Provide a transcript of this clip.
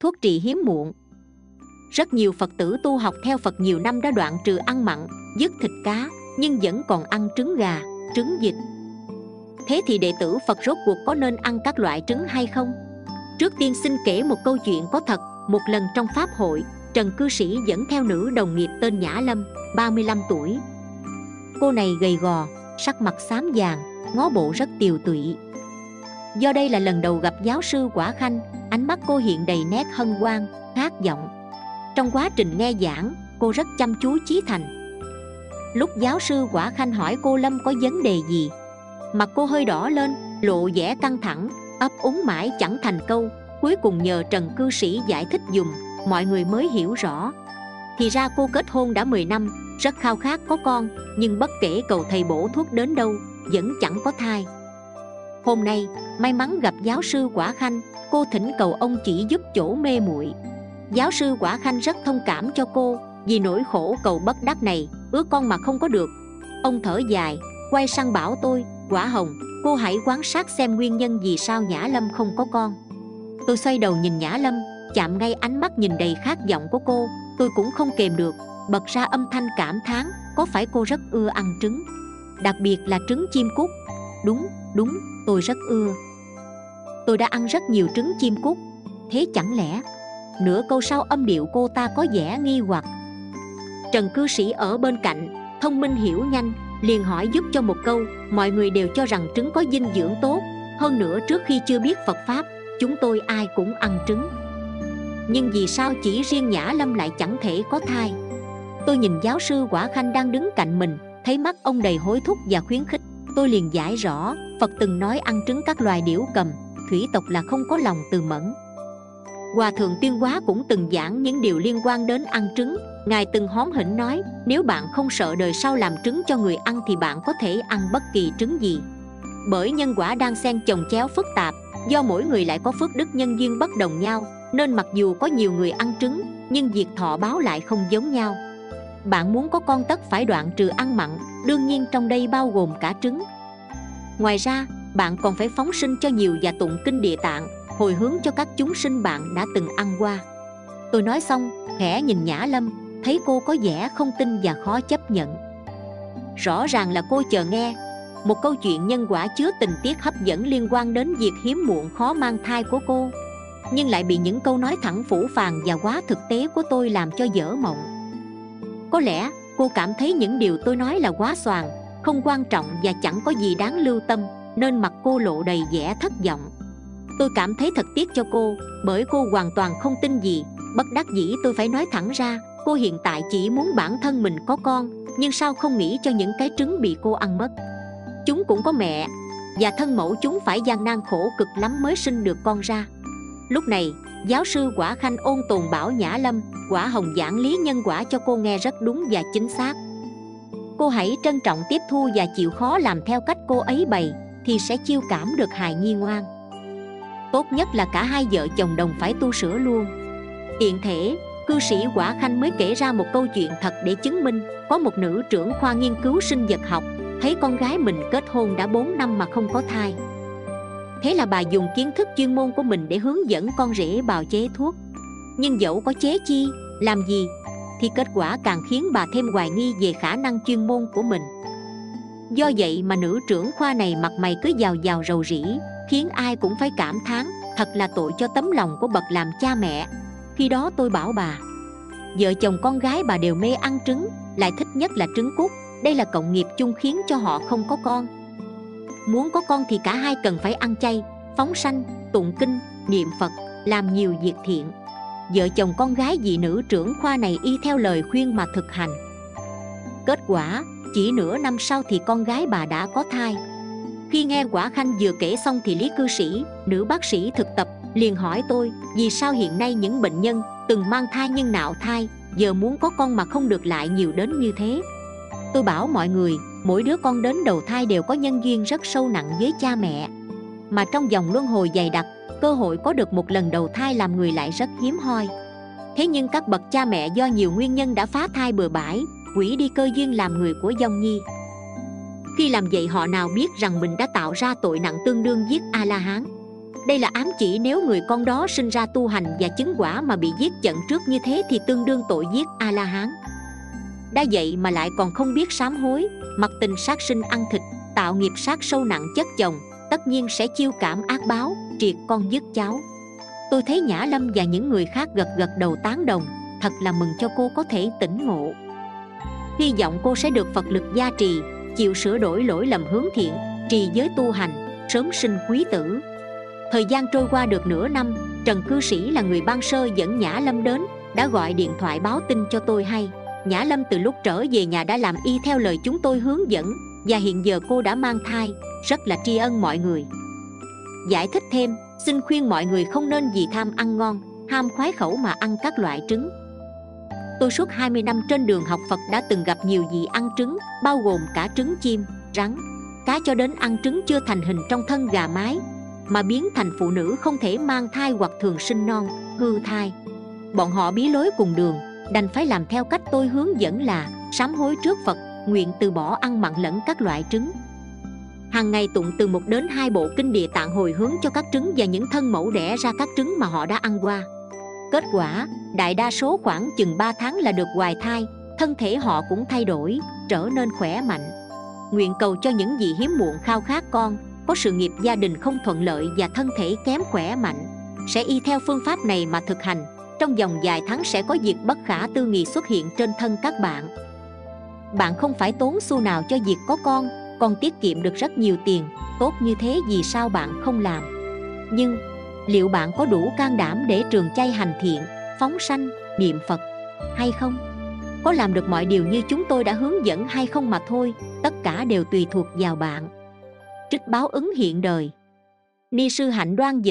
thuốc trị hiếm muộn. Rất nhiều phật tử tu học theo phật nhiều năm đã đoạn trừ ăn mặn, dứt thịt cá, nhưng vẫn còn ăn trứng gà, trứng vịt. Thế thì đệ tử phật rốt cuộc có nên ăn các loại trứng hay không? Trước tiên xin kể một câu chuyện có thật. Một lần trong pháp hội, trần cư sĩ dẫn theo nữ đồng nghiệp tên nhã lâm 35 tuổi. Cô này gầy gò, sắc mặt xám vàng, ngó bộ rất tiều tụy. Do đây là lần đầu gặp giáo sư quả khanh ánh mắt cô hiện đầy nét hân hoan khát vọng. Trong quá trình nghe giảng, cô rất chăm chú chí thành. Lúc giáo sư quả khanh hỏi cô lâm có vấn đề gì, mặt cô hơi đỏ lên, lộ vẻ căng thẳng, ấp úng mãi chẳng thành câu. Cuối cùng nhờ trần cư sĩ giải thích dùm, mọi người mới hiểu rõ. Thì ra cô kết hôn đã 10 năm, rất khao khát có con, nhưng bất kể cầu thầy bổ thuốc đến đâu, vẫn chẳng có thai hôm nay, may mắn gặp giáo sư quả khanh, cô thỉnh cầu ông chỉ giúp chỗ mê muội. Giáo sư quả khanh rất thông cảm cho cô, vì nỗi khổ cầu bất đắc này, ước con mà không có được. Ông thở dài, quay sang bảo tôi, quả hồng, cô hãy quan sát xem nguyên nhân vì sao nhã lâm không có con. Tôi xoay đầu nhìn nhã lâm, chạm ngay ánh mắt nhìn đầy khát vọng của cô, tôi cũng không kềm được, bật ra âm thanh cảm thán, có phải cô rất ưa ăn trứng? Đặc biệt là trứng chim cút. Đúng đúng, tôi rất ưa. Tôi đã ăn rất nhiều trứng chim cút. Thế chẳng lẽ, nửa câu sau âm điệu cô ta có vẻ nghi hoặc? Trần cư sĩ ở bên cạnh, thông minh hiểu nhanh, liền hỏi giúp cho một câu, mọi người đều cho rằng trứng có dinh dưỡng tốt. Hơn nữa trước khi chưa biết phật pháp, chúng tôi ai cũng ăn trứng. Nhưng vì sao chỉ riêng nhã lâm lại chẳng thể có thai? Tôi nhìn giáo sư quả khanh đang đứng cạnh mình, thấy mắt ông đầy hối thúc và khuyến khích. Tôi liền giải rõ phật từng nói ăn trứng các loài điểu cầm, thủy tộc là không có lòng từ mẫn. Hòa thượng tiên hóa cũng từng giảng những điều liên quan đến ăn trứng. Ngài từng hóm hỉnh nói, nếu bạn không sợ đời sau làm trứng cho người ăn thì bạn có thể ăn bất kỳ trứng gì. Bởi nhân quả đang xen chồng chéo phức tạp, do mỗi người lại có phước đức nhân duyên bất đồng nhau, nên mặc dù có nhiều người ăn trứng, nhưng việc thọ báo lại không giống nhau. Bạn muốn có con tất phải đoạn trừ ăn mặn, đương nhiên trong đây bao gồm cả trứng ngoài ra, bạn còn phải phóng sinh cho nhiều và tụng kinh địa tạng, hồi hướng cho các chúng sinh bạn đã từng ăn qua. Tôi nói xong, khẽ nhìn nhã lâm, thấy cô có vẻ không tin và khó chấp nhận. Rõ ràng là cô chờ nghe. Một câu chuyện nhân quả chứa tình tiết hấp dẫn liên quan đến việc hiếm muộn khó mang thai của cô. Nhưng lại bị những câu nói thẳng phủ phàng và quá thực tế của tôi làm cho dở mộng. Có lẽ cô cảm thấy những điều tôi nói là quá xoàng không quan trọng và chẳng có gì đáng lưu tâm, nên mặt cô lộ đầy vẻ thất vọng. Tôi cảm thấy thật tiếc cho cô, bởi cô hoàn toàn không tin gì. Bất đắc dĩ tôi phải nói thẳng ra, cô hiện tại chỉ muốn bản thân mình có con, nhưng sao không nghĩ cho những cái trứng bị cô ăn mất? Chúng cũng có mẹ, và thân mẫu chúng phải gian nan khổ cực lắm mới sinh được con ra. Lúc này, giáo sư quả khanh ôn tồn bảo nhã lâm, quả hồng giảng lý nhân quả cho cô nghe rất đúng và chính xác cô hãy trân trọng tiếp thu và chịu khó làm theo cách cô ấy bày, thì sẽ chiêu cảm được hài nhi ngoan. Tốt nhất là cả hai vợ chồng đồng phải tu sửa luôn. Tiện thể, cư sĩ quả khanh mới kể ra một câu chuyện thật để chứng minh, có một nữ trưởng khoa nghiên cứu sinh vật học, thấy con gái mình kết hôn đã 4 năm mà không có thai. Thế là bà dùng kiến thức chuyên môn của mình để hướng dẫn con rể bào chế thuốc. Nhưng dẫu có chế chi, làm gì thì kết quả càng khiến bà thêm hoài nghi về khả năng chuyên môn của mình. Do vậy mà nữ trưởng khoa này mặt mày cứ giàu giàu rầu rĩ, khiến ai cũng phải cảm thán, thật là tội cho tấm lòng của bậc làm cha mẹ. Khi đó tôi bảo bà, vợ chồng con gái bà đều mê ăn trứng, lại thích nhất là trứng cút, đây là cộng nghiệp chung khiến cho họ không có con. Muốn có con thì cả hai cần phải ăn chay, phóng sanh, tụng kinh, niệm phật, làm nhiều việc thiện vợ chồng con gái dị nữ trưởng khoa này y theo lời khuyên mà thực hành. Kết quả, chỉ nửa năm sau thì con gái bà đã có thai. Khi nghe quả khanh vừa kể xong thì lý cư sĩ, nữ bác sĩ thực tập, liền hỏi tôi, vì sao hiện nay những bệnh nhân từng mang thai nhưng nạo thai, giờ muốn có con mà không được lại nhiều đến như thế? Tôi bảo mọi người, mỗi đứa con đến đầu thai đều có nhân duyên rất sâu nặng với cha mẹ. Mà trong dòng luân hồi dày đặc cơ hội có được một lần đầu thai làm người lại rất hiếm hoi. Thế nhưng các bậc cha mẹ do nhiều nguyên nhân đã phá thai bừa bãi, quỷ đi cơ duyên làm người của dông nhi. Khi làm vậy họ nào biết rằng mình đã tạo ra tội nặng tương đương giết a la hán đây là ám chỉ nếu người con đó sinh ra tu hành và chứng quả mà bị giết chận trước như thế thì tương đương tội giết a la hán đã vậy mà lại còn không biết sám hối, mặc tình sát sinh ăn thịt, tạo nghiệp sát sâu nặng chất chồng, tất nhiên sẽ chiêu cảm ác báo triệt con dứt cháu. Tôi thấy nhã lâm và những người khác gật gật đầu tán đồng, thật là mừng cho cô có thể tỉnh ngộ. Hy vọng cô sẽ được phật lực gia trì, chịu sửa đổi lỗi lầm hướng thiện, trì giới tu hành, sớm sinh quý tử. Thời gian trôi qua được nửa năm, trần cư sĩ là người ban sơ dẫn nhã lâm đến, đã gọi điện thoại báo tin cho tôi hay. Nhã lâm từ lúc trở về nhà đã làm y theo lời chúng tôi hướng dẫn, và hiện giờ cô đã mang thai, rất là tri ân mọi người giải thích thêm xin khuyên mọi người không nên vì tham ăn ngon ham khoái khẩu mà ăn các loại trứng tôi suốt 20 năm trên đường học Phật đã từng gặp nhiều vị ăn trứng bao gồm cả trứng chim, rắn, cá cho đến ăn trứng chưa thành hình trong thân gà mái mà biến thành phụ nữ không thể mang thai hoặc thường sinh non, hư thai. Bọn họ bí lối cùng đường, đành phải làm theo cách tôi hướng dẫn là sám hối trước Phật, nguyện từ bỏ ăn mặn lẫn các loại trứng. Hàng ngày tụng từ một đến hai bộ kinh địa tạng hồi hướng cho các trứng và những thân mẫu đẻ ra các trứng mà họ đã ăn qua. Kết quả, đại đa số khoảng chừng 3 tháng là được hoài thai, thân thể họ cũng thay đổi, trở nên khỏe mạnh. Nguyện cầu cho những vị hiếm muộn khao khát con, có sự nghiệp gia đình không thuận lợi và thân thể kém khỏe mạnh, sẽ y theo phương pháp này mà thực hành, trong vòng vài tháng sẽ có việc bất khả tư nghị xuất hiện trên thân các bạn. Bạn không phải tốn xu nào cho việc có con, còn tiết kiệm được rất nhiều tiền, tốt như thế vì sao bạn không làm? Nhưng liệu bạn có đủ can đảm để trường chay hành thiện phóng sanh niệm phật hay không? Có làm được mọi điều như chúng tôi đã hướng dẫn hay không mà thôi tất cả đều tùy thuộc vào bạn. Trích báo ứng hiện đời. Ni sư hạnh đoan dịch